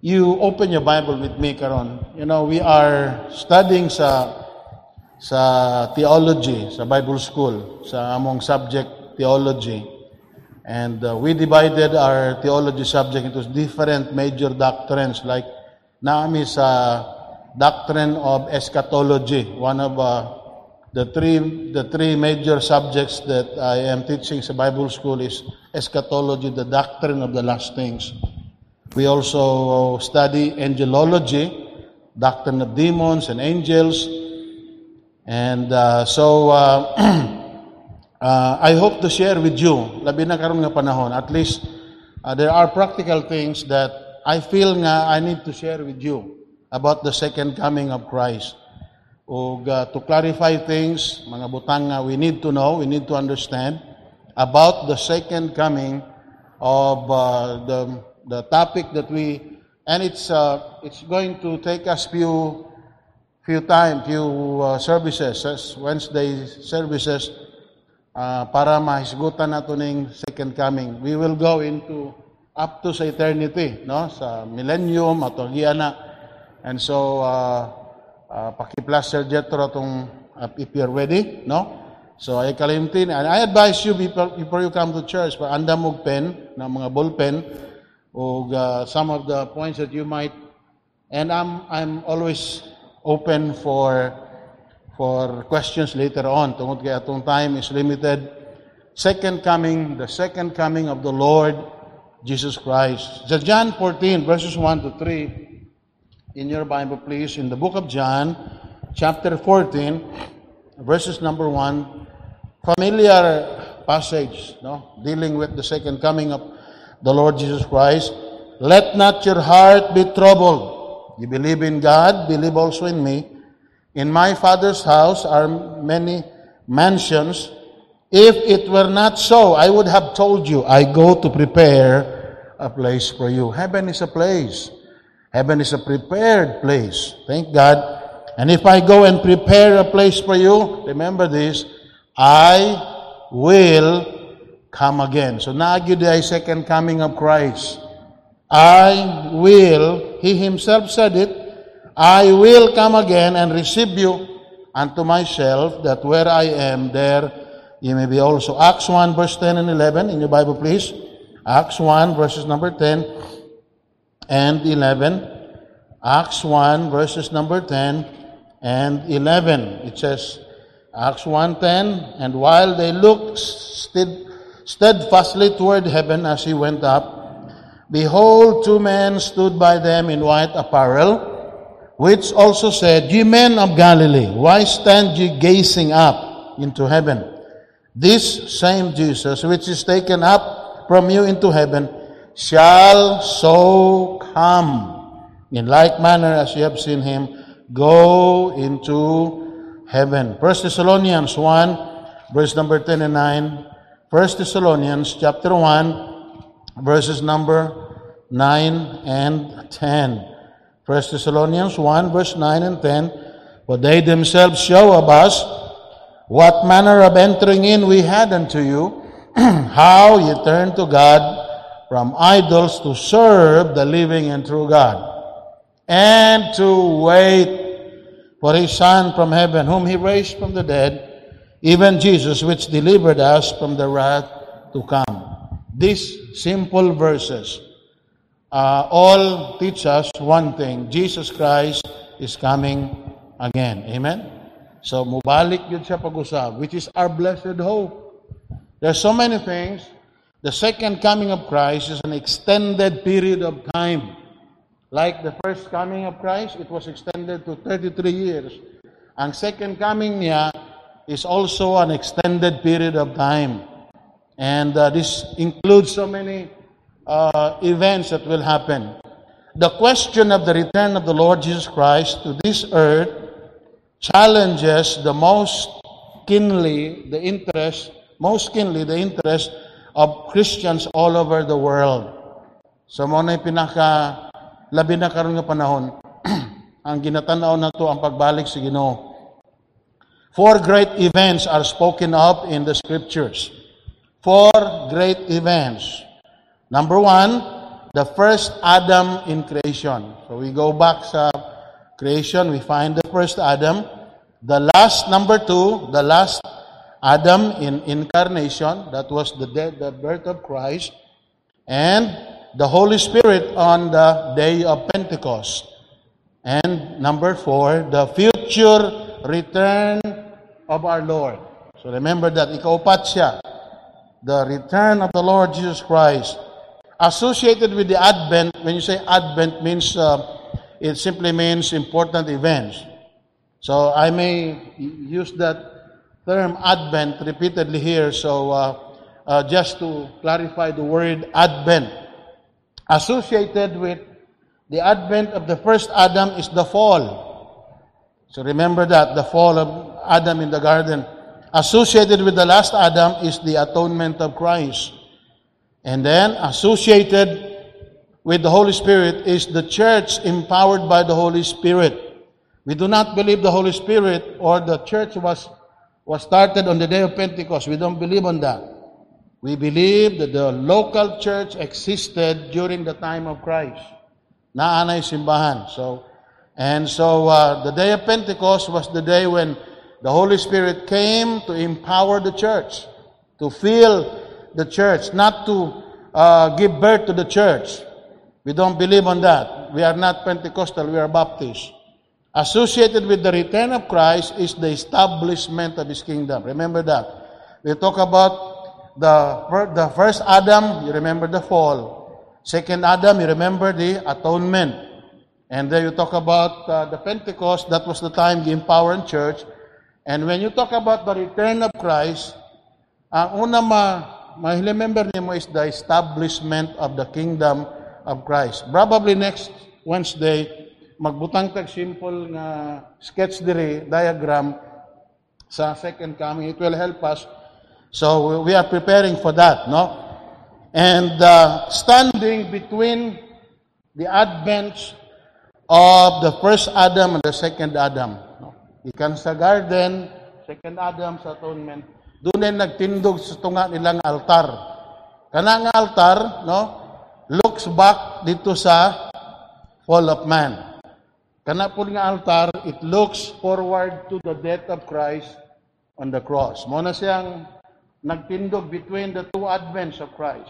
you open your Bible with me karon. You know, we are studying sa sa theology, sa Bible school, sa among subject theology. And uh, we divided our theology subject into different major doctrines like naami sa doctrine of eschatology, one of uh, the three the three major subjects that I am teaching sa Bible school is eschatology, the doctrine of the last things. We also study angelology, doctrine of demons and angels. And uh, so, uh, uh, I hope to share with you, labi na karon nga panahon, at least uh, there are practical things that I feel nga I need to share with you about the second coming of Christ. O uh, to clarify things, mga butang nga we need to know, we need to understand about the second coming of uh, the the topic that we and it's uh, it's going to take us few few time few uh, services as Wednesday services uh, para mahisgutan nato ning second coming. We will go into up to sa eternity no? Sa millennium ato na. And so uh, uh, paki-plus Sir tong uh, if you're ready no? So ay kalimtin and I advise you before, before you come to church pa andam og pen na mga ball pen o uh, some of the points that you might and I'm I'm always open for for questions later on. Tungod kay atong time is limited. Second coming the second coming of the Lord Jesus Christ. So John 14 verses 1 to 3 in your Bible please in the book of John chapter 14 verses number 1 familiar passage no? Dealing with the second coming of the Lord Jesus Christ let not your heart be troubled. You believe in God believe also in me. In my father's house are many mansions. If it were not so I would have told you I go to prepare a place for you. Heaven is a place. Heaven is a prepared place. Thank God. And if I go and prepare a place for you remember this I will come again. So naagyo ay second coming of Christ. I will, He Himself said it, I will come again and receive you unto myself, that where I am, there you may be also. Acts 1, verse 10 and 11, in your Bible, please. Acts 1, verses number 10 and 11. Acts 1, verses number 10 and 11. It says, Acts 1.10, And while they looked steadfastly toward heaven as he went up, behold, two men stood by them in white apparel, which also said, Ye men of Galilee, why stand ye gazing up into heaven? This same Jesus, which is taken up from you into heaven, shall so come. In like manner as you have seen him go into heaven. 1 Thessalonians 1, verse number 10 and 9. 1 Thessalonians chapter 1, verses number 9 and 10. 1 Thessalonians 1, verse 9 and 10. For they themselves show of us what manner of entering in we had unto you, how ye turned to God from idols to serve the living and true God, and to wait for his Son from heaven, whom he raised from the dead, even Jesus, which delivered us from the wrath to come. These simple verses uh, all teach us one thing Jesus Christ is coming again. Amen? So, mubalik yun siya pag-usab, which is our blessed hope. There are so many things. The second coming of Christ is an extended period of time. Like the first coming of Christ, it was extended to 33 years. Ang second coming niya is also an extended period of time. And uh, this includes so many uh, events that will happen. The question of the return of the Lord Jesus Christ to this earth challenges the most keenly the interest, most keenly the interest of Christians all over the world. So mo na pinaka labi na karon nga panahon ang ginatanaw nato ang pagbalik sa Ginoo four great events are spoken of in the scriptures four great events number one the first Adam in creation. So we go back sa creation, we find the first Adam. The last, number two, the last Adam in incarnation, that was the the birth of Christ, and the Holy Spirit on the day of Pentecost. And number four, the future return of our Lord. So remember that, ikaupat siya, the return of the Lord Jesus Christ. Associated with the Advent, when you say Advent means, uh, it simply means important events. So I may use that term Advent repeatedly here, so uh, uh, just to clarify the word Advent. Associated with the advent of the first Adam is the fall. So remember that, the fall of Adam in the garden. Associated with the last Adam is the atonement of Christ. And then associated with the Holy Spirit is the church empowered by the Holy Spirit. We do not believe the Holy Spirit or the church was, was started on the day of Pentecost. We don't believe on that. We believe that the local church existed during the time of Christ. Naanay simbahan. So, and so uh, the day of Pentecost was the day when the Holy Spirit came to empower the church, to fill the church, not to uh, give birth to the church. We don't believe on that. We are not Pentecostal, we are Baptist. Associated with the return of Christ is the establishment of His kingdom. Remember that. We talk about the, the first Adam, you remember the fall. Second Adam, you remember the atonement. And then you talk about uh, the Pentecost, that was the time the empowering church. And when you talk about the return of Christ, ang una ma, ma-remember mo is the establishment of the kingdom of Christ. Probably next Wednesday, magbutang tag simple nga sketch diri, diagram sa second coming. It will help us so we are preparing for that, no? And uh, standing between the advent of the first Adam and the second Adam. Ikan sa garden, second Adam sa atonement, doon ay nagtindog sa tunga nilang altar. Kana nga altar, no, looks back dito sa fall of man. Kana po nga altar, it looks forward to the death of Christ on the cross. Muna siyang nagtindog between the two advents of Christ.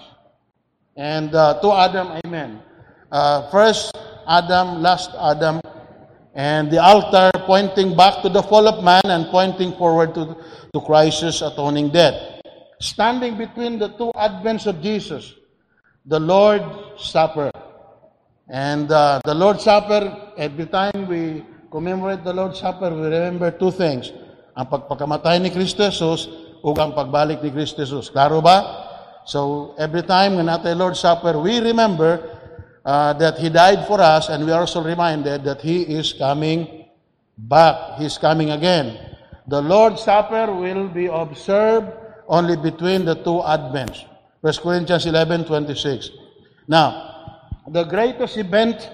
And uh, two Adam, amen. Uh, first Adam, last Adam, and the altar pointing back to the fall of man and pointing forward to, to Christ's atoning death. Standing between the two advents of Jesus, the Lord's Supper. And uh, the Lord's Supper, every time we commemorate the Lord's Supper, we remember two things. Ang pagpakamatay ni Kristo Jesus ug ang pagbalik ni Kristo Jesus. Klaro ba? So, every time at the Lord's Supper, we remember uh, that He died for us and we are also reminded that He is coming back. He is coming again. The Lord's Supper will be observed only between the two Advents. 1 Corinthians 11, 26. Now, the greatest event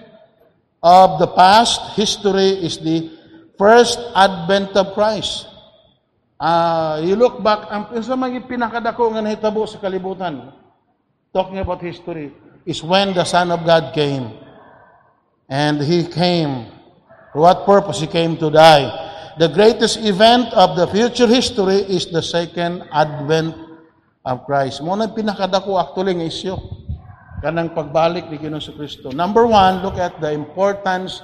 of the past history is the first advent of Christ. Uh, you look back, ang sa mga pinakadako nga nahitabo sa kalibutan, talking about history, is when the Son of God came. And He came. For what purpose? He came to die. The greatest event of the future history is the second advent of Christ. Mo na pinakadako actually nga isyo. Kanang pagbalik ni Ginoong Kristo. Number one, look at the importance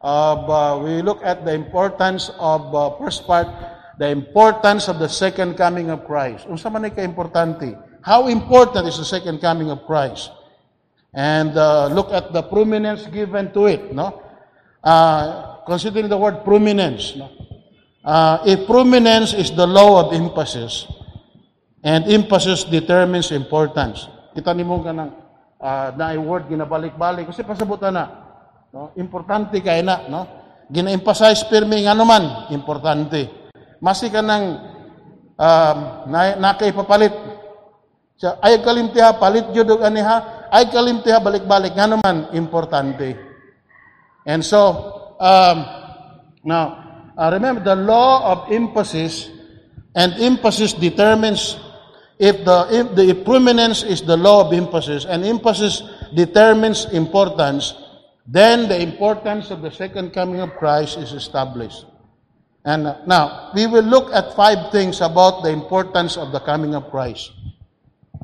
of, uh, we look at the importance of, uh, first part, the importance of the second coming of Christ. Unsa man ka-importante? How important is the second coming of Christ? And uh, look at the prominence given to it, no? Uh, considering the word prominence, no? Uh, if prominence is the law of emphasis, and emphasis determines importance. Kita nimo ka ng uh, na word ginabalik-balik kasi pasabutan na. No? Importante kay na, no? Gina-emphasize pirmi nga naman, importante. Masi ka ng um, na, na kay papalit. Siya, ay kalimtiha, palit jud og aniha, ay kalimtiha balik-balik nga naman importante. And so, um, now, uh, remember the law of emphasis and emphasis determines if the if the prominence is the law of emphasis and emphasis determines importance, then the importance of the second coming of Christ is established. And uh, now, we will look at five things about the importance of the coming of Christ.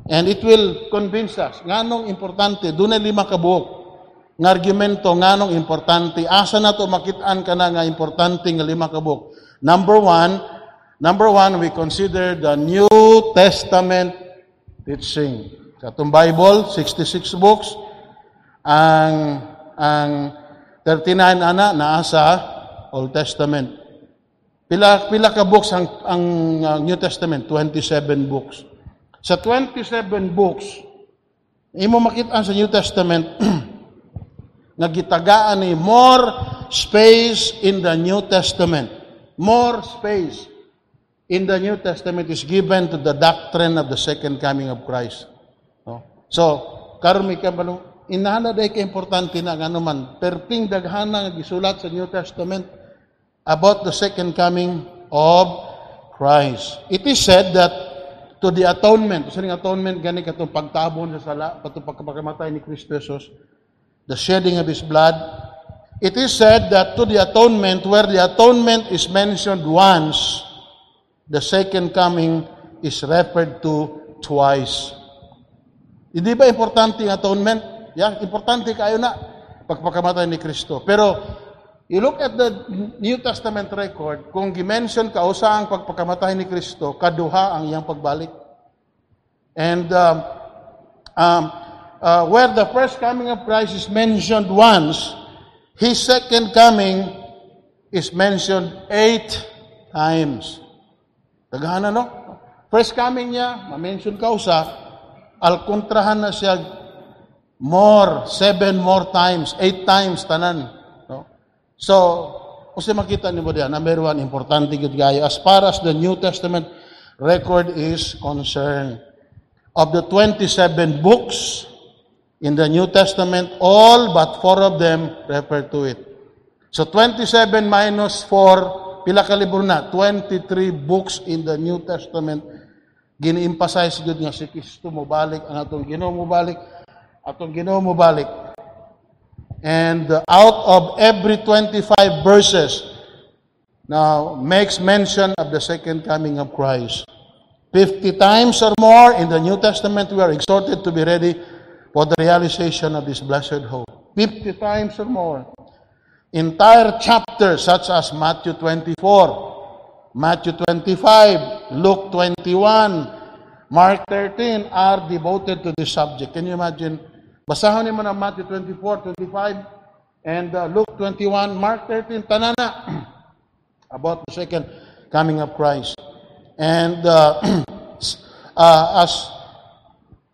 And it will convince us, nganong importante, doon ay lima kabuok, nga argumento, nganong importante, asa na to makitaan ka na nga importante nga lima kabuok. Number one, number one, we consider the New Testament teaching. Sa itong Bible, 66 books, ang ang 39 ana naa sa Old Testament. Pila pila ka books ang ang New Testament? 27 books. Sa 27 books, imo makita sa New Testament nga gitagaan ni more space in the New Testament. More space in the New Testament is given to the doctrine of the second coming of Christ. No? So, karon mi ka balo inana day ka importante na ngano man perting daghana nga gisulat sa New Testament about the second coming of Christ. It is said that to the atonement, sa atonement gani katong pagtabon sa sala, patong pagkamatay ni Kristo Jesus, the shedding of his blood. It is said that to the atonement, where the atonement is mentioned once, the second coming is referred to twice. Hindi ba importante ang atonement? Yan, importante kayo na pagpakamatay ni Kristo. Pero, you look at the New Testament record, kung gimension ka usa ang pagpakamatay ni Kristo, kaduha ang iyang pagbalik. And um, um, uh, where the first coming of Christ is mentioned once, His second coming is mentioned eight times. Tagahanan, no? First coming niya, ma-mention ka usa, alkontrahan na siya more, seven more times, eight times tanan. So, kasi makita ni mo diyan, number one, importante gid gayo. As far as the New Testament record is concerned, of the 27 books in the New Testament, all but four of them refer to it. So 27 minus 4, pila ka na? 23 books in the New Testament. Gini-emphasize gud nga si Kristo mo balik, ang atong Ginoo mo balik, atong Ginoo mo balik. And out of every 25 verses now makes mention of the second coming of Christ. 50 times or more in the New Testament we are exhorted to be ready for the realization of this blessed hope. 50 times or more. Entire chapters such as Matthew 24, Matthew 25, Luke 21, Mark 13 are devoted to this subject. Can you imagine? Basahon niyo ng Matthew 24, 25, and uh, Luke 21, Mark 13, tanana about the second coming of Christ. And uh, uh, as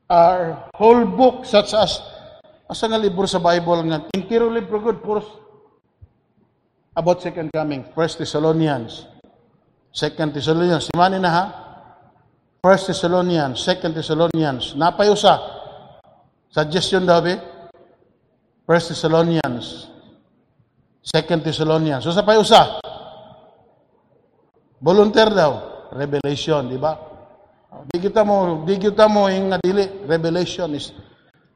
our whole book, such as, asa nga libro sa Bible nga, intiro libro good, puros about second coming. First Thessalonians, Second Thessalonians, simani na ha? First Thessalonians, Second Thessalonians, napayusa. Suggestion daw, be? First Thessalonians, Second Thessalonians. So sa payusa, volunteer daw, revelation, di ba? Di kita mo, di kita mo yung dili, revelation is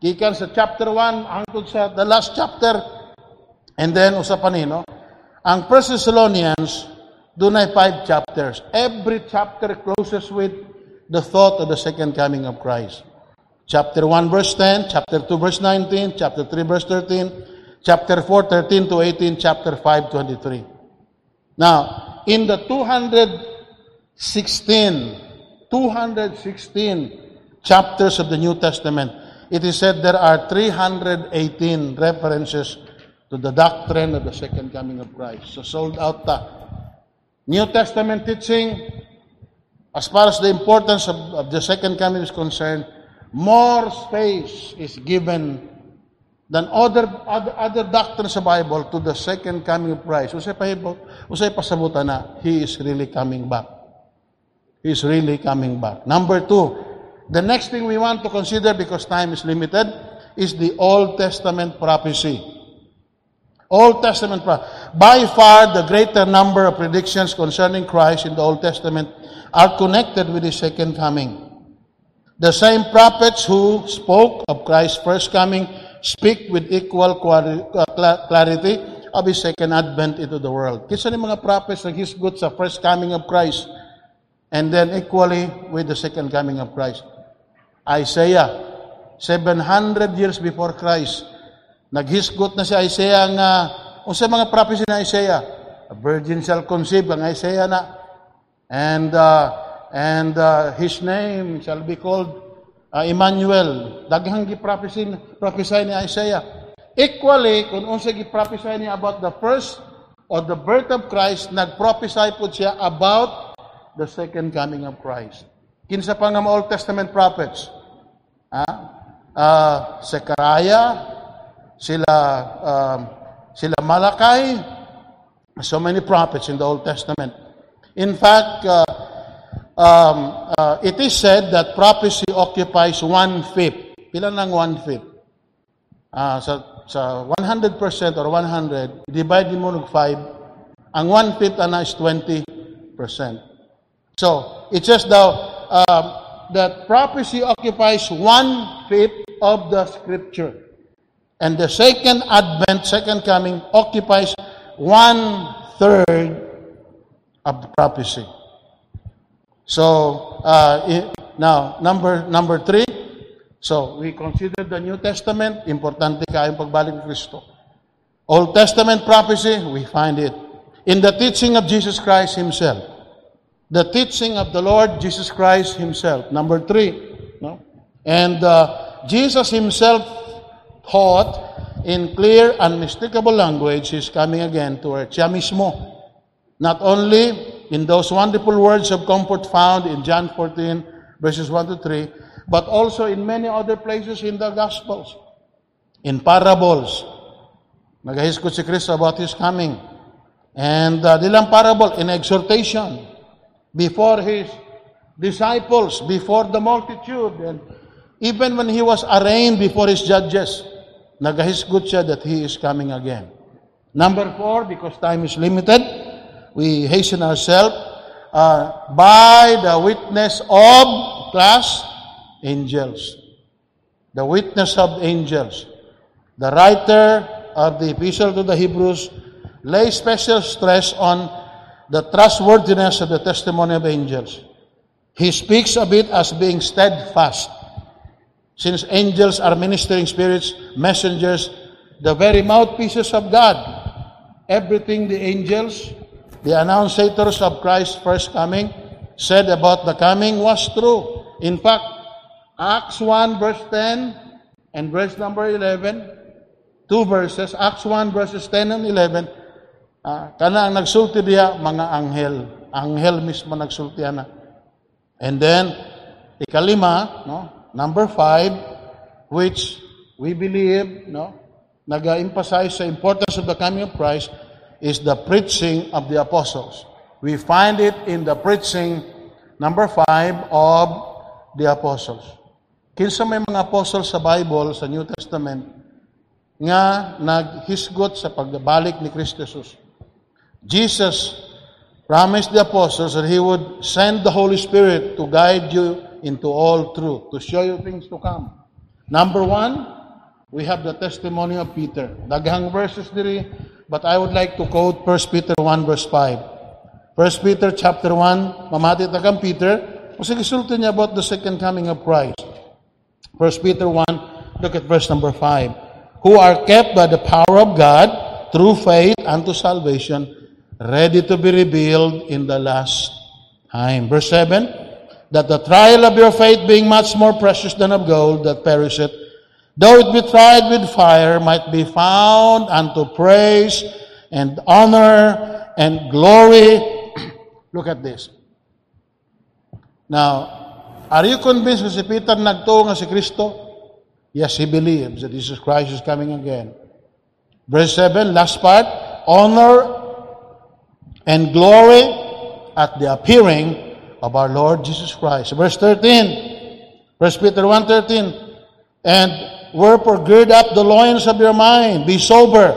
gikan sa chapter 1 hangtod sa the last chapter. And then usapan ni no? Ang First Thessalonians dunay five chapters. Every chapter closes with the thought of the second coming of Christ chapter 1 verse 10 chapter 2 verse 19 chapter 3 verse 13 chapter 4 13 to 18 chapter 5 23 now in the 216 216 chapters of the New Testament, it is said there are 318 references to the doctrine of the second coming of Christ. So sold out ta. New Testament teaching, as far as the importance of, of the second coming is concerned, more space is given than other, other, other doctrines sa Bible to the second coming of Christ. Usay pa usay pasabutan na, He is really coming back. is really coming back. Number two, the next thing we want to consider because time is limited is the Old Testament prophecy. Old Testament prophecy. By far, the greater number of predictions concerning Christ in the Old Testament are connected with his second coming. The same prophets who spoke of Christ's first coming speak with equal uh, cla- clarity of His second advent into the world. Kisa ni mga prophets naghisgot sa first coming of Christ and then equally with the second coming of Christ. Isaiah, 700 years before Christ, naghisgot na si Isaiah nga, unsa mga prophecy na Isaiah? A virgin shall conceive, ang Isaiah na. And, uh, and uh, his name shall be called uh, Emmanuel. Daghang gi-prophesy prophesy ni Isaiah. Equally, kung unsa gi-prophesy niya about the first or the birth of Christ, nag-prophesy po siya about the second coming of Christ. Kinsa pa nga Old Testament prophets? Ah, uh, Zechariah, sila um, sila Malakay, so many prophets in the Old Testament. In fact, uh, um, uh, it is said that prophecy occupies one-fifth. Pila ng one-fifth? Ah, sa, sa 100% or 100, divide mo ng 5, ang one-fifth ana is 20%. So, it says daw um, that prophecy occupies one-fifth of the scripture. And the second advent, second coming, occupies one-third of the prophecy. So, uh, now, number, number three, so we consider the New Testament, importante kayong pagbalik ni Kristo. Old Testament prophecy, we find it in the teaching of Jesus Christ Himself. The teaching of the Lord Jesus Christ Himself. Number three, no? And uh, Jesus Himself taught in clear, unmistakable language, He's coming again to earth. Siya mismo. Not only in those wonderful words of comfort found in John 14, verses 1 to 3, but also in many other places in the Gospels. In parables. Nagahiskot si Kristo about His coming. And uh, dilang parable in exhortation before His disciples, before the multitude, and even when He was arraigned before His judges, nagahisgot siya that He is coming again. Number four, because time is limited, we hasten ourselves uh, by the witness of class angels. The witness of angels. The writer of the Epistle to the Hebrews lays special stress on the trustworthiness of the testimony of angels. He speaks of it as being steadfast. Since angels are ministering spirits, messengers, the very mouthpieces of God, everything the angels, the annunciators of Christ's first coming, said about the coming was true. In fact, Acts 1 verse 10 and verse number 11, two verses, Acts 1 verses 10 and 11, ah, kana ang nagsulti diya, mga anghel. Anghel mismo nagsulti na. And then, ikalima, no, number five, which we believe, no, nag-emphasize sa importance of the coming of Christ, is the preaching of the apostles. We find it in the preaching, number five, of the apostles. Kinsa may mga apostles sa Bible, sa New Testament, nga naghisgot sa pagbalik ni Kristo Jesus. Jesus promised the apostles that He would send the Holy Spirit to guide you into all truth, to show you things to come. Number one, we have the testimony of Peter. Daghang verses diri, but I would like to quote 1 Peter 1 verse 5. 1 Peter chapter 1, mamati ta kang Peter, kasi gisulti niya about the second coming of Christ. 1 Peter 1, look at verse number 5. Who are kept by the power of God through faith unto salvation, ready to be revealed in the last time. Verse 7, that the trial of your faith being much more precious than of gold that perisheth, though it be tried with fire, might be found unto praise and honor and glory. Look at this. Now, are you convinced na si Peter nagtuo nga si Kristo? Yes, he believes that Jesus Christ is coming again. Verse 7, last part, honor and glory at the appearing of our Lord Jesus Christ. Verse 13, 1 Peter 1.13, and wherefore gird up the loins of your mind, be sober,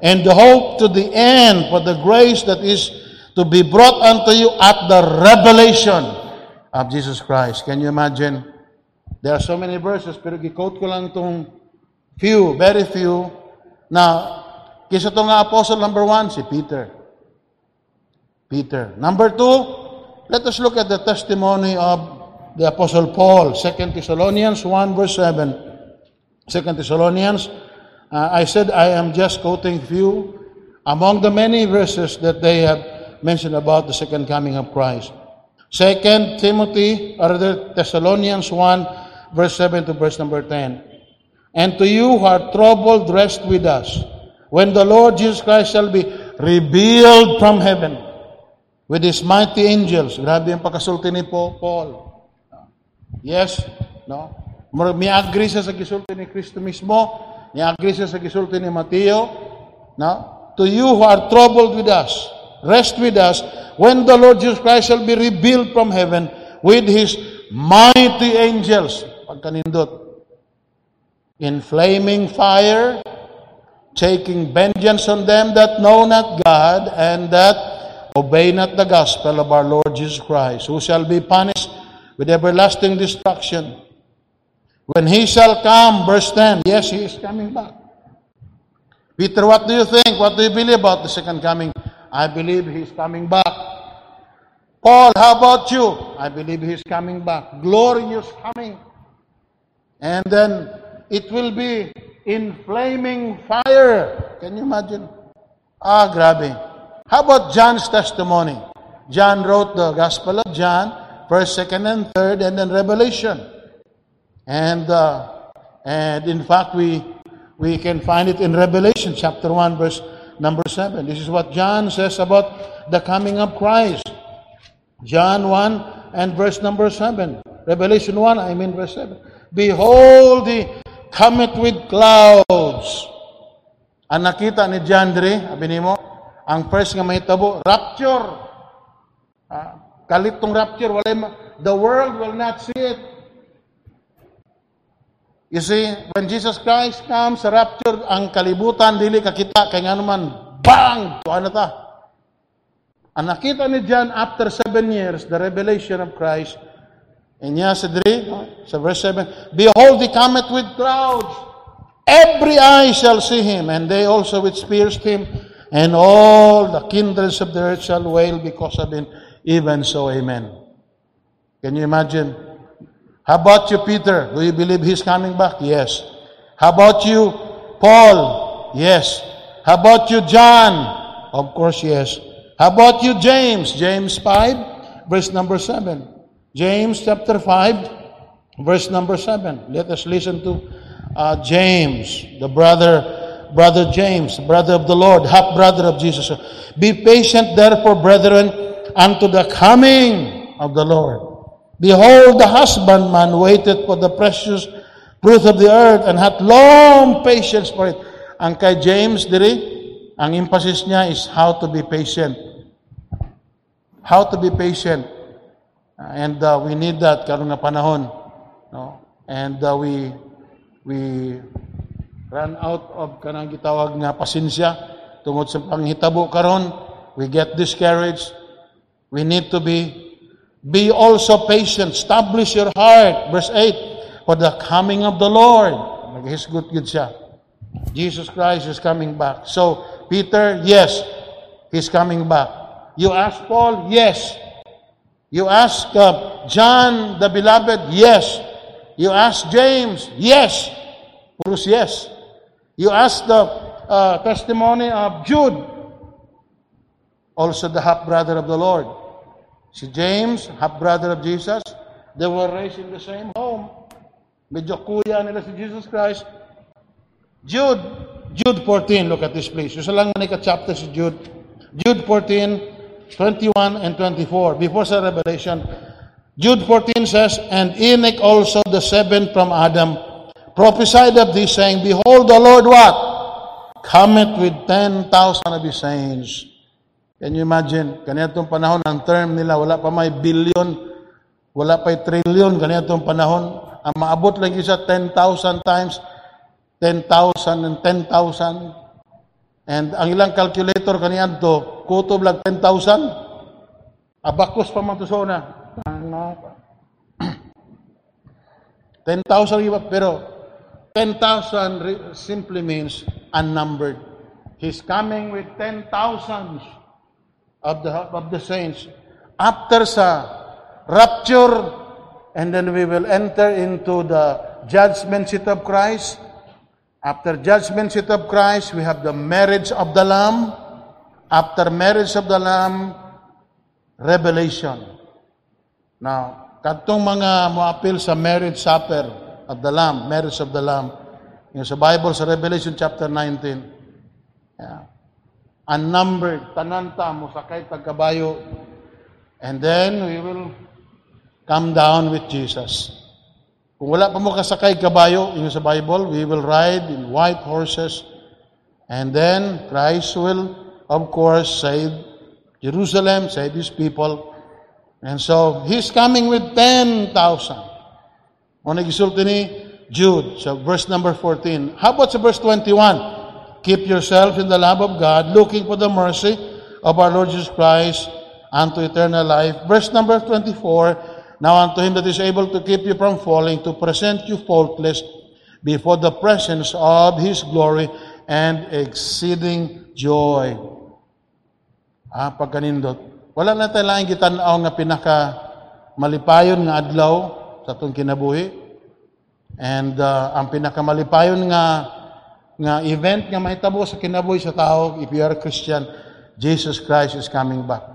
and hope to the end for the grace that is to be brought unto you at the revelation of Jesus Christ. Can you imagine? There are so many verses, pero gi-quote ko lang itong Few, very few, na kisa to nga apostle number one, si Peter. Peter. Number two, let us look at the testimony of the apostle Paul, 2 Thessalonians 1 verse 7. 2 Thessalonians, uh, I said I am just quoting few among the many verses that they have mentioned about the second coming of Christ. Second Timothy, or the Thessalonians 1, verse 7 to verse number 10. And to you who are troubled, rest with us. When the Lord Jesus Christ shall be revealed from heaven with His mighty angels. Grabe yung pagkasulti ni Paul. Yes? No? May agree siya sa gisulti ni Kristo mismo. May agree siya sa gisulti ni Mateo. No? To you who are troubled with us, rest with us when the Lord Jesus Christ shall be revealed from heaven with His mighty angels. Pagkanindot. In flaming fire, taking vengeance on them that know not God and that obey not the gospel of our Lord Jesus Christ, who shall be punished with everlasting destruction. When he shall come, verse 10, yes, he is coming back. Peter, what do you think? What do you believe about the second coming? I believe he's coming back. Paul, how about you? I believe he's coming back. Glorious coming. And then it will be in flaming fire. Can you imagine? Ah, grabe. How about John's testimony? John wrote the Gospel of John, first, second, and third, and then Revelation. And uh, and in fact, we we can find it in Revelation chapter one, verse number seven. This is what John says about the coming of Christ. John one and verse number seven. Revelation one, I mean verse seven. Behold, he cometh with clouds. Ang nakita ni John Dre, sabi mo, ang first nga mahitabo, rapture. Ah, kalitong rapture, wala the world will not see it. You see, when Jesus Christ comes rapture, ang kalibutan dili kakita kay nga naman bang to ano ta. Ang nakita ni John after seven years, the revelation of Christ, and niya sa sa verse 7, Behold, he cometh with clouds. Every eye shall see him, and they also which pierced him, and all the kindreds of the earth shall wail because of him. Even so, amen. Can you imagine? How about you, Peter? Do you believe he's coming back? Yes. How about you, Paul? Yes. How about you, John? Of course, yes. How about you, James? James 5, verse number 7. James chapter 5, verse number 7. Let us listen to uh, James, the brother, brother James, brother of the Lord, half brother of Jesus. Be patient, therefore, brethren, unto the coming of the Lord. Behold, the husbandman waited for the precious fruit of the earth and had long patience for it. Ang kay James, diri, ang emphasis niya is how to be patient. How to be patient. And uh, we need that karon nga panahon. No? And uh, we we run out of kanang gitawag nga pasensya tungod sa panghitabo karon. We get discouraged. We need to be be also patient. Establish your heart. Verse 8. For the coming of the Lord. Naghisgot good siya. Jesus Christ is coming back. So, Peter, yes, he's coming back. You ask Paul, yes. You ask uh, John the beloved, yes. You ask James, yes. Puros yes. You ask the uh, testimony of Jude, also the half brother of the Lord. Si James, half brother of Jesus, they were raised in the same home. Medyo kuya nila si Jesus Christ. Jude, Jude 14, look at this please. Isa lang man chapter si Jude. Jude 14, 21 and 24. Before sa Revelation, Jude 14 says, And Enoch also, the seventh from Adam, prophesied of this, saying, Behold, the Lord what? Cometh with 10,000 of his saints. Can you imagine? Kanitong panahon, ang term nila, wala pa may billion, wala pa trillion, kanitong panahon. Ang maabot lang isa 10,000 times 10,000 and 10,000. And ang ilang calculator kaniyan to, kutob lang 10,000. Abakos pa man to na. 10,000 iba, pero 10,000 re- simply means unnumbered. He's coming with 10,000s of the, of the saints. After sa rapture, and then we will enter into the judgment seat of Christ. After judgment seat of Christ, we have the marriage of the Lamb. After marriage of the Lamb, revelation. Now, katong mga moapil sa marriage supper of the Lamb, marriage of the Lamb, yung sa Bible, sa Revelation chapter 19, Yeah. Unnumbered, tananta mo sakay tagkabayo. And then we will come down with Jesus. Kung wala pa mo kasakay kabayo, yung sa Bible, we will ride in white horses. And then Christ will, of course, save Jerusalem, save His people. And so, He's coming with 10,000. O nagisulti ni Jude, sa verse number 14. How about sa verse 21? Keep yourself in the love of God, looking for the mercy of our Lord Jesus Christ unto eternal life. Verse number 24, Now unto him that is able to keep you from falling, to present you faultless before the presence of his glory and exceeding joy. Ah, pagkanindot. Wala na tayo lang gitanaw nga pinaka malipayon nga adlaw sa atong kinabuhi. And uh, ang pinakamalipayon nga nga event nga mahitabo sa kinabuhi sa tao, if you are a Christian, Jesus Christ is coming back.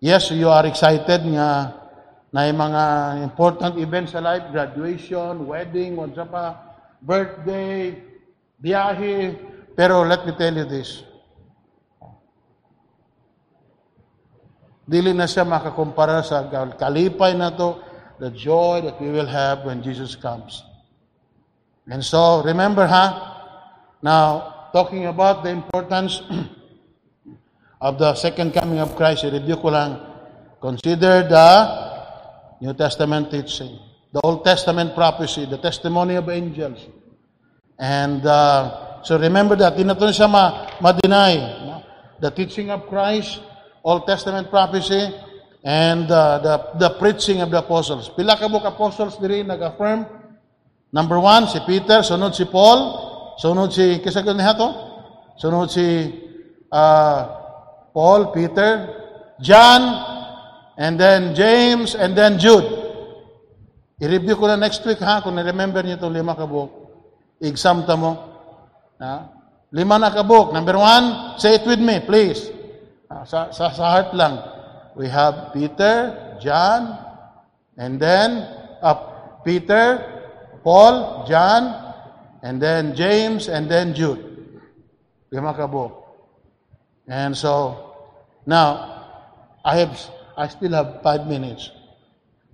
Yes, you are excited nga na mga important events sa life, graduation, wedding, what's pa, birthday, biyahe. Pero let me tell you this. Dili na siya makakumpara sa kalipay na to, the joy that we will have when Jesus comes. And so, remember, huh? Now, talking about the importance of the second coming of Christ, i-review ko lang. Consider the New Testament teaching, the Old Testament prophecy, the testimony of angels. And uh, so remember that, di na ito siya ma- ma-deny. No? The teaching of Christ, Old Testament prophecy, and uh, the, the preaching of the apostles. Pila ka book apostles diri nag-affirm Number one, si Peter, sunod si Paul, sunod si, kisa ko niya to? Sunod si uh, Paul, Peter, John, and then James, and then Jude. I-review ko na next week ha, kung na-remember niyo itong lima kabuk. Exam ta mo. Ha? Lima na kabuk. Number one, say it with me, please. Sa, sa, sa heart lang. We have Peter, John, and then uh, Peter, Paul, John, and then James, and then Jude. Lima ka book. And so, now, I have, I still have five minutes.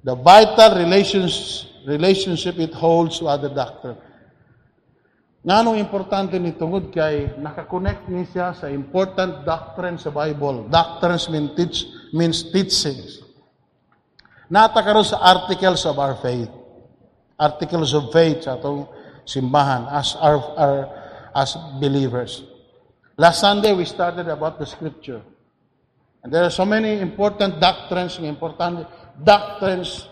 The vital relations, relationship it holds to other doctrine. Nga nung importante ni tungod kay nakakonect ni siya sa important doctrine sa Bible. Doctrines mean teach, means teachings. Nata karon sa articles of our faith articles of faith sa atong simbahan as our, our as believers. Last Sunday we started about the scripture. And there are so many important doctrines, important doctrines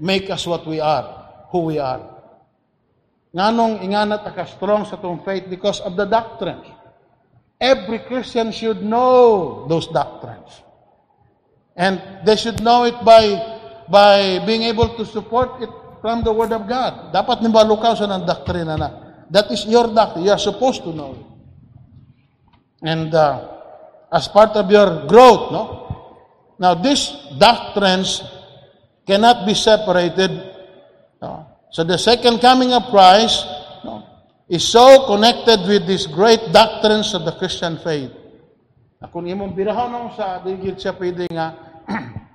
make us what we are, who we are. Nganong inganat ka strong sa tong faith because of the doctrines. Every Christian should know those doctrines. And they should know it by by being able to support it from the Word of God. Dapat nibalukaw sa ng doktrina na. That is your doctrine. You are supposed to know. And uh, as part of your growth, no? Now, these doctrines cannot be separated. No? So the second coming of Christ no, is so connected with these great doctrines of the Christian faith. Na kung imong birahon sa digit siya pwede nga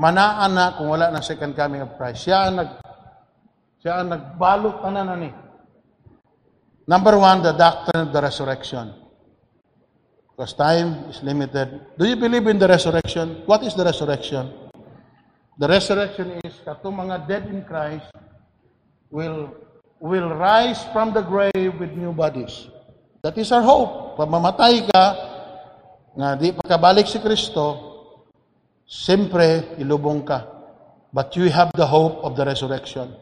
manaan na kung wala na second coming of Christ. Siya ang nag siya ang nagbalot na na ni. Number one, the doctrine of the resurrection. Because time is limited. Do you believe in the resurrection? What is the resurrection? The resurrection is katong mga dead in Christ will will rise from the grave with new bodies. That is our hope. Pag mamatay ka, nga di pa kabalik si Kristo, Siyempre, ilubong ka. But you have the hope of the resurrection.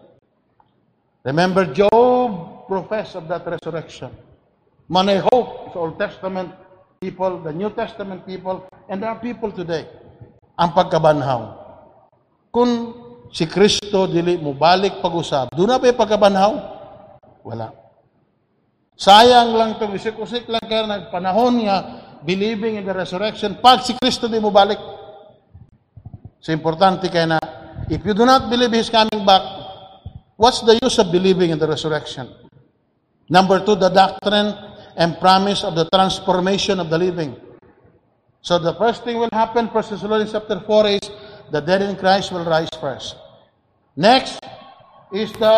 Remember, Job professed of that resurrection. Man, I hope sa Old Testament people, the New Testament people, and there people today, ang pagkabanhaw. Kung si Kristo dili mo balik pag-usab, doon na ba pagkabanhaw? Wala. Sayang lang itong isik-usik lang kaya nagpanahon nga believing in the resurrection pag si Kristo di mo balik. So importante kaya na if you do not believe He's coming back, what's the use of believing in the resurrection? Number two, the doctrine and promise of the transformation of the living. So the first thing will happen, 1 Thessalonians chapter 4 is the dead in Christ will rise first. Next is the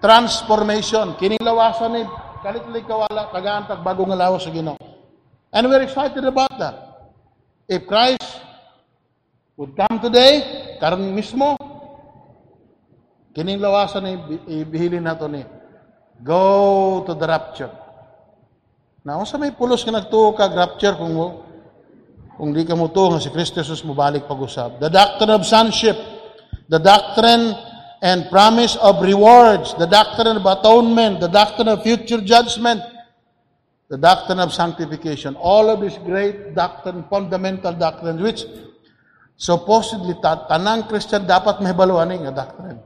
transformation. Kining lawasan ni kalitli kawala kagaantag bagong lawas sa Ginoo. And we're excited about that. If Christ would come today, karon mismo, kining lawasan ni ibihilin nato ni go to the rapture. Na sa may pulos ka nagtuo ka rapture kung kung di ka mo tuo nga si Kristo Jesus mo balik pag-usab. The doctrine of sonship, the doctrine and promise of rewards, the doctrine of atonement, the doctrine of future judgment, the doctrine of sanctification. All of these great doctrine, fundamental doctrines, which supposedly ta- tanang Christian dapat mahibaluan nga doctrine.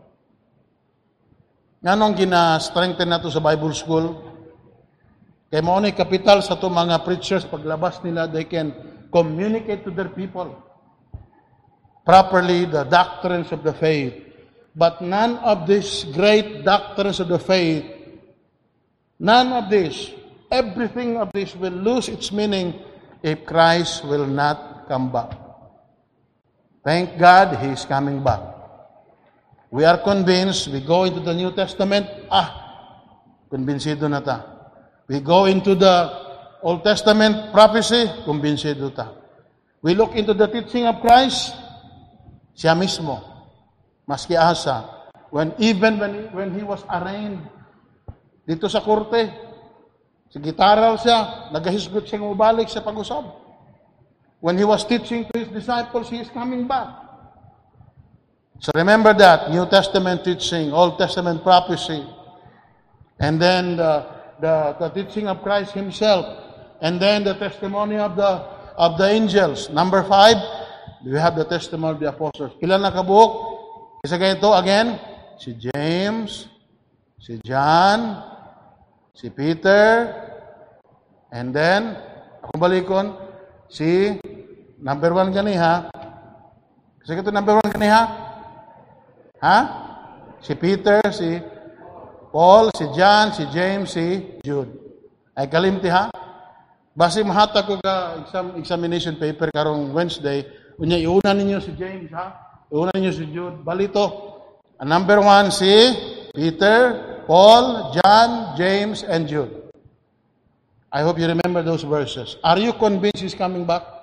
Nganong gina-strengthen nato sa Bible School? Kay mao ni kapital sa to mga preachers paglabas nila they can communicate to their people properly the doctrines of the faith. But none of these great doctrines of the faith, none of this, everything of this will lose its meaning if Christ will not come back. Thank God He is coming back. We are convinced, we go into the New Testament, ah, konbinsido na ta. We go into the Old Testament prophecy, kumbinsido ta. We look into the teaching of Christ, siya mismo, maski asa, when even when he, when he was arraigned dito sa korte, sa gitaral siya, nagahisgot siya umabalik sa pag-usab. When he was teaching to his disciples, he is coming back. So remember that, New Testament teaching, Old Testament prophecy, and then the, the, the teaching of Christ himself, and then the testimony of the of the angels. Number five, we have the testimony of the apostles. Ilan na kabuok? Isa ganito again, si James, si John, si Peter, and then, akong balikon, si number one gani ha? Kasi ito number one gani ha? Ha? Si Peter, si Paul, si John, si James, si Jude. Ay kalimti ha? Basi mahata ko ka exam, examination paper karong Wednesday, unya iuna ninyo si James ha? Iuna ninyo si Jude. Balito. Ang number one si Peter, Paul, John, James, and Jude. I hope you remember those verses. Are you convinced he's coming back?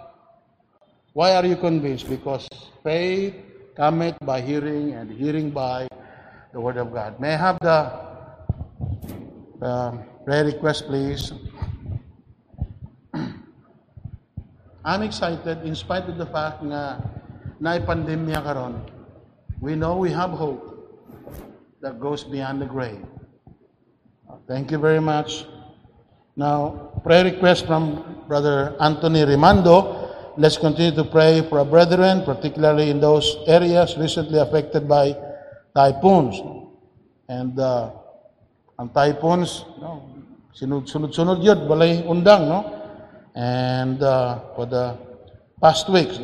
Why are you convinced? Because faith cometh by hearing, and hearing by the word of God. May I have the um, prayer request, please? I'm excited in spite of the fact na pandemya karon. We know we have hope that goes beyond the grave. Thank you very much. Now, prayer request from Brother Anthony Rimando. Let's continue to pray for our brethren, particularly in those areas recently affected by typhoons. And uh, ang typhoons, no, sunod-sunod yun, balay undang, no? And uh, for the past weeks,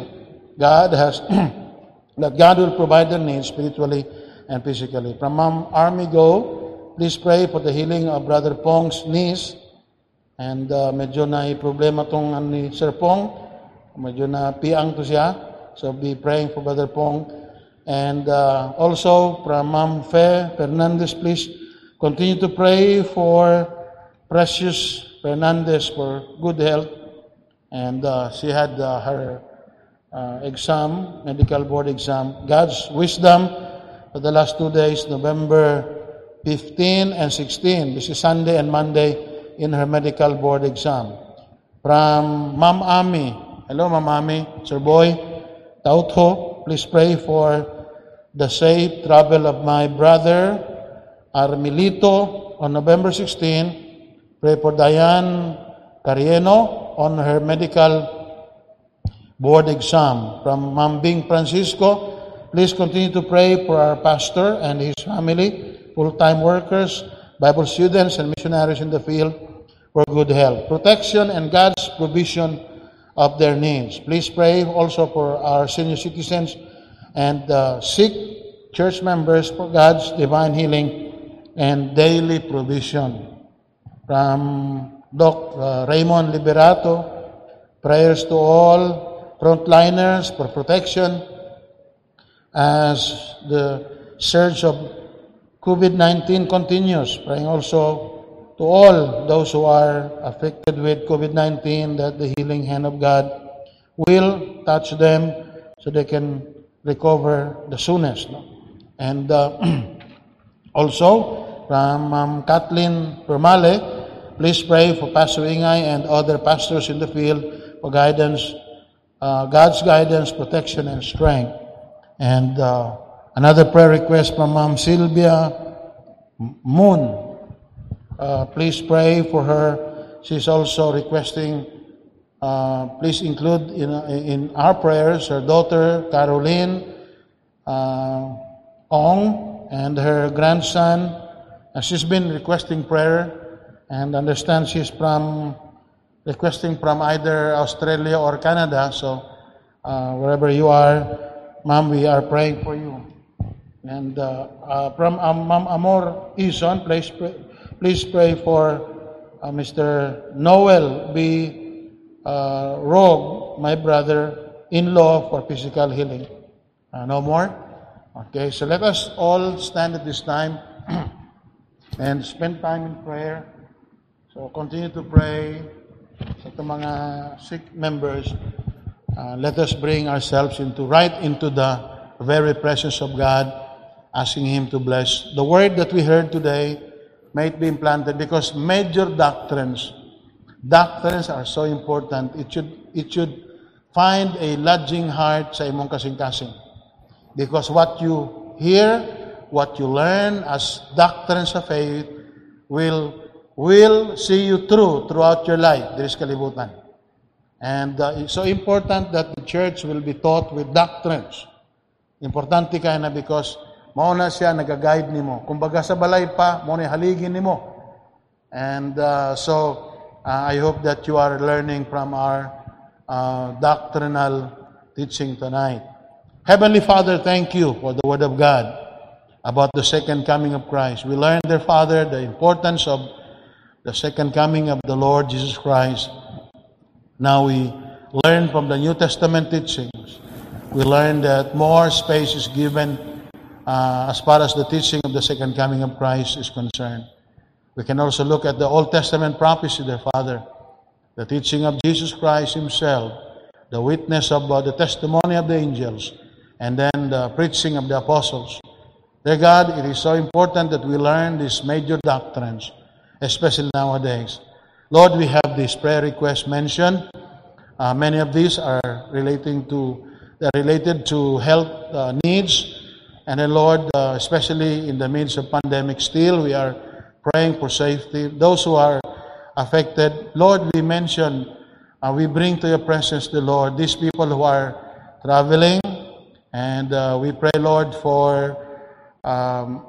God has, that God will provide their needs spiritually and physically. From Ma'am Army Go, please pray for the healing of Brother Pong's knees. And uh, medyo na problema tong ano, ni Sir Pong. Medyo na piang to siya. So be praying for Brother Pong. And uh, also from Ma'am Fe Fernandez, please continue to pray for Precious Fernandez for good health. And uh, she had uh, her uh, exam, medical board exam. God's wisdom for the last two days, November 15 and 16. This is Sunday and Monday in her medical board exam. From Ma'am Ami. Hello, Ma'am Ami. Sir Boy. Tautho, please pray for the safe travel of my brother Armilito on November 16. Pray for Diane Carieno on her medical board exam. From Mambing Francisco, please continue to pray for our pastor and his family, full-time workers, Bible students, and missionaries in the field for good health, protection, and God's provision of their needs. Please pray also for our senior citizens and uh, sick church members for God's divine healing and daily provision. From Doc uh, Raymond Liberato, prayers to all frontliners for protection as the surge of COVID-19 continues. Praying also to all those who are affected with COVID-19 that the healing hand of God will touch them so they can recover the soonest. And uh, also from um, Kathleen Permale, please pray for Pastor Ingay and other pastors in the field for guidance, uh, God's guidance, protection, and strength. And uh, another prayer request from Ma'am Sylvia Moon. Uh, please pray for her. She's also requesting, uh, please include in, in our prayers her daughter, Caroline uh, Ong, and her grandson. Uh, she's been requesting prayer and understand she's from requesting from either Australia or Canada. So uh, wherever you are, Ma'am, we are praying for you. And uh, uh, from um, Amor Ison, please pray, please pray for uh, Mr. Noel B. Uh, Rogue, my brother-in-law, for physical healing. Uh, no more? Okay, so let us all stand at this time and spend time in prayer. So continue to pray sa mga sick members. Uh, let us bring ourselves into right into the very presence of God, asking Him to bless the word that we heard today. It be implanted because major doctrines, doctrines are so important. It should it should find a lodging heart sa imong kasing-kasing. Because what you hear, what you learn as doctrines of faith will will see you through throughout your life. There is kalibutan. And uh, it's so important that the church will be taught with doctrines. Importante kaya na because mauna siya nag-guide nimo. Kumbaga sa balay pa, mo ni haligin nimo. And uh, so uh, I hope that you are learning from our uh, doctrinal teaching tonight. Heavenly Father, thank you for the Word of God about the second coming of Christ. We learned there, Father, the importance of the second coming of the Lord Jesus Christ. Now we learn from the New Testament teachings. We learn that more space is given uh, as far as the teaching of the second coming of Christ is concerned. We can also look at the Old Testament prophecy, their Father, the teaching of Jesus Christ Himself, the witness of uh, the testimony of the angels, and then the preaching of the apostles. Dear God, it is so important that we learn these major doctrines, especially nowadays. Lord, we have this prayer request mentioned. Uh, many of these are relating to related to health uh, needs, and then Lord, uh, especially in the midst of pandemic, still we are praying for safety. Those who are affected, Lord, we mention, uh, we bring to your presence the Lord these people who are traveling, and uh, we pray, Lord, for um,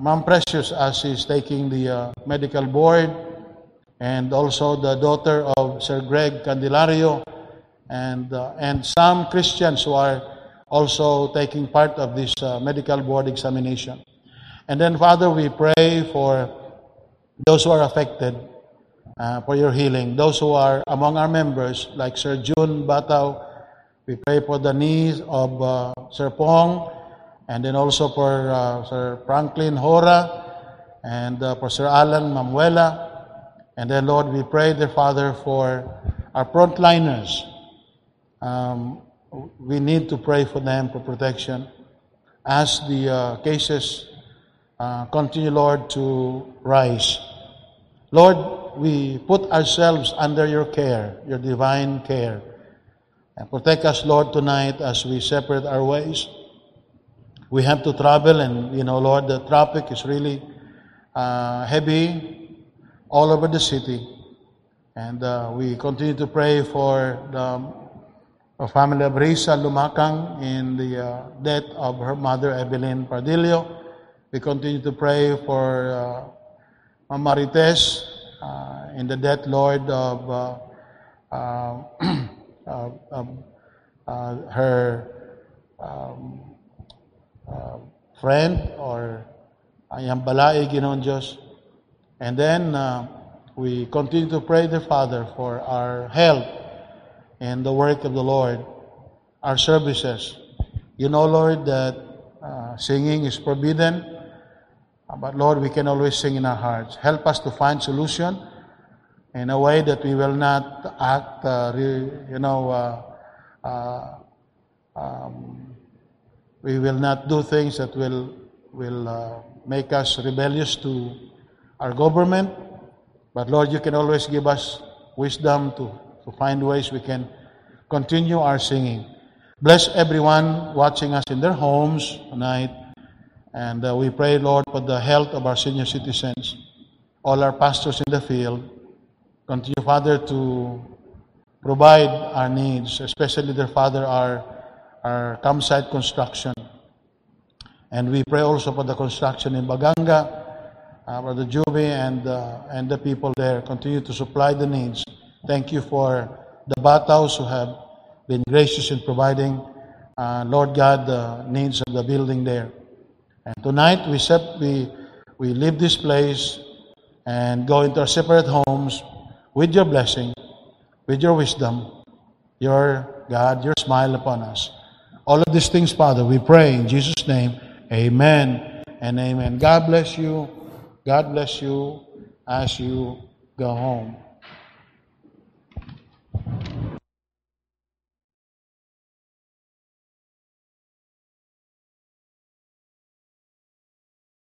Mom Precious as she's taking the uh, medical board and also the daughter of Sir Greg Candelario, and, uh, and some Christians who are also taking part of this uh, medical board examination. And then, Father, we pray for those who are affected uh, for your healing. Those who are among our members, like Sir June Batao, we pray for the needs of uh, Sir Pong, and then also for uh, Sir Franklin Hora, and uh, for Sir Alan Mamuela, and then, Lord, we pray, dear Father, for our frontliners. Um, we need to pray for them for protection. As the uh, cases uh, continue, Lord, to rise. Lord, we put ourselves under your care, your divine care. And protect us, Lord, tonight as we separate our ways. We have to travel, and, you know, Lord, the traffic is really uh, heavy all over the city. And uh, we continue to pray for the uh, family of Risa Lumakang in the uh, death of her mother, Evelyn Pardillo. We continue to pray for uh, Mama Marites uh, in the death, Lord, of uh, uh, um, uh, her um, friend or ayang balay, Ginoong Diyos. And then we continue to pray the Father for our health and the work of the Lord, our services. You know, Lord, that uh, singing is forbidden, uh, but Lord, we can always sing in our hearts. Help us to find solution in a way that we will not act, uh, re, you know, uh, uh, um, we will not do things that will will uh, make us rebellious to our government. But Lord, you can always give us wisdom to, to find ways we can continue our singing. Bless everyone watching us in their homes tonight. And uh, we pray, Lord, for the health of our senior citizens, all our pastors in the field. Continue, Father, to provide our needs, especially their Father, our, our campsite construction. And we pray also for the construction in Baganga, uh, Brother Juby and, uh, and the people there. Continue to supply the needs. Thank you for the Bataos who have been gracious in providing, uh, Lord God, the needs of the building there. And tonight we, sep- we, we leave this place and go into our separate homes with your blessing, with your wisdom, your God, your smile upon us. All of these things, Father, we pray in Jesus' name. Amen and amen. God bless you. God bless you as you go home.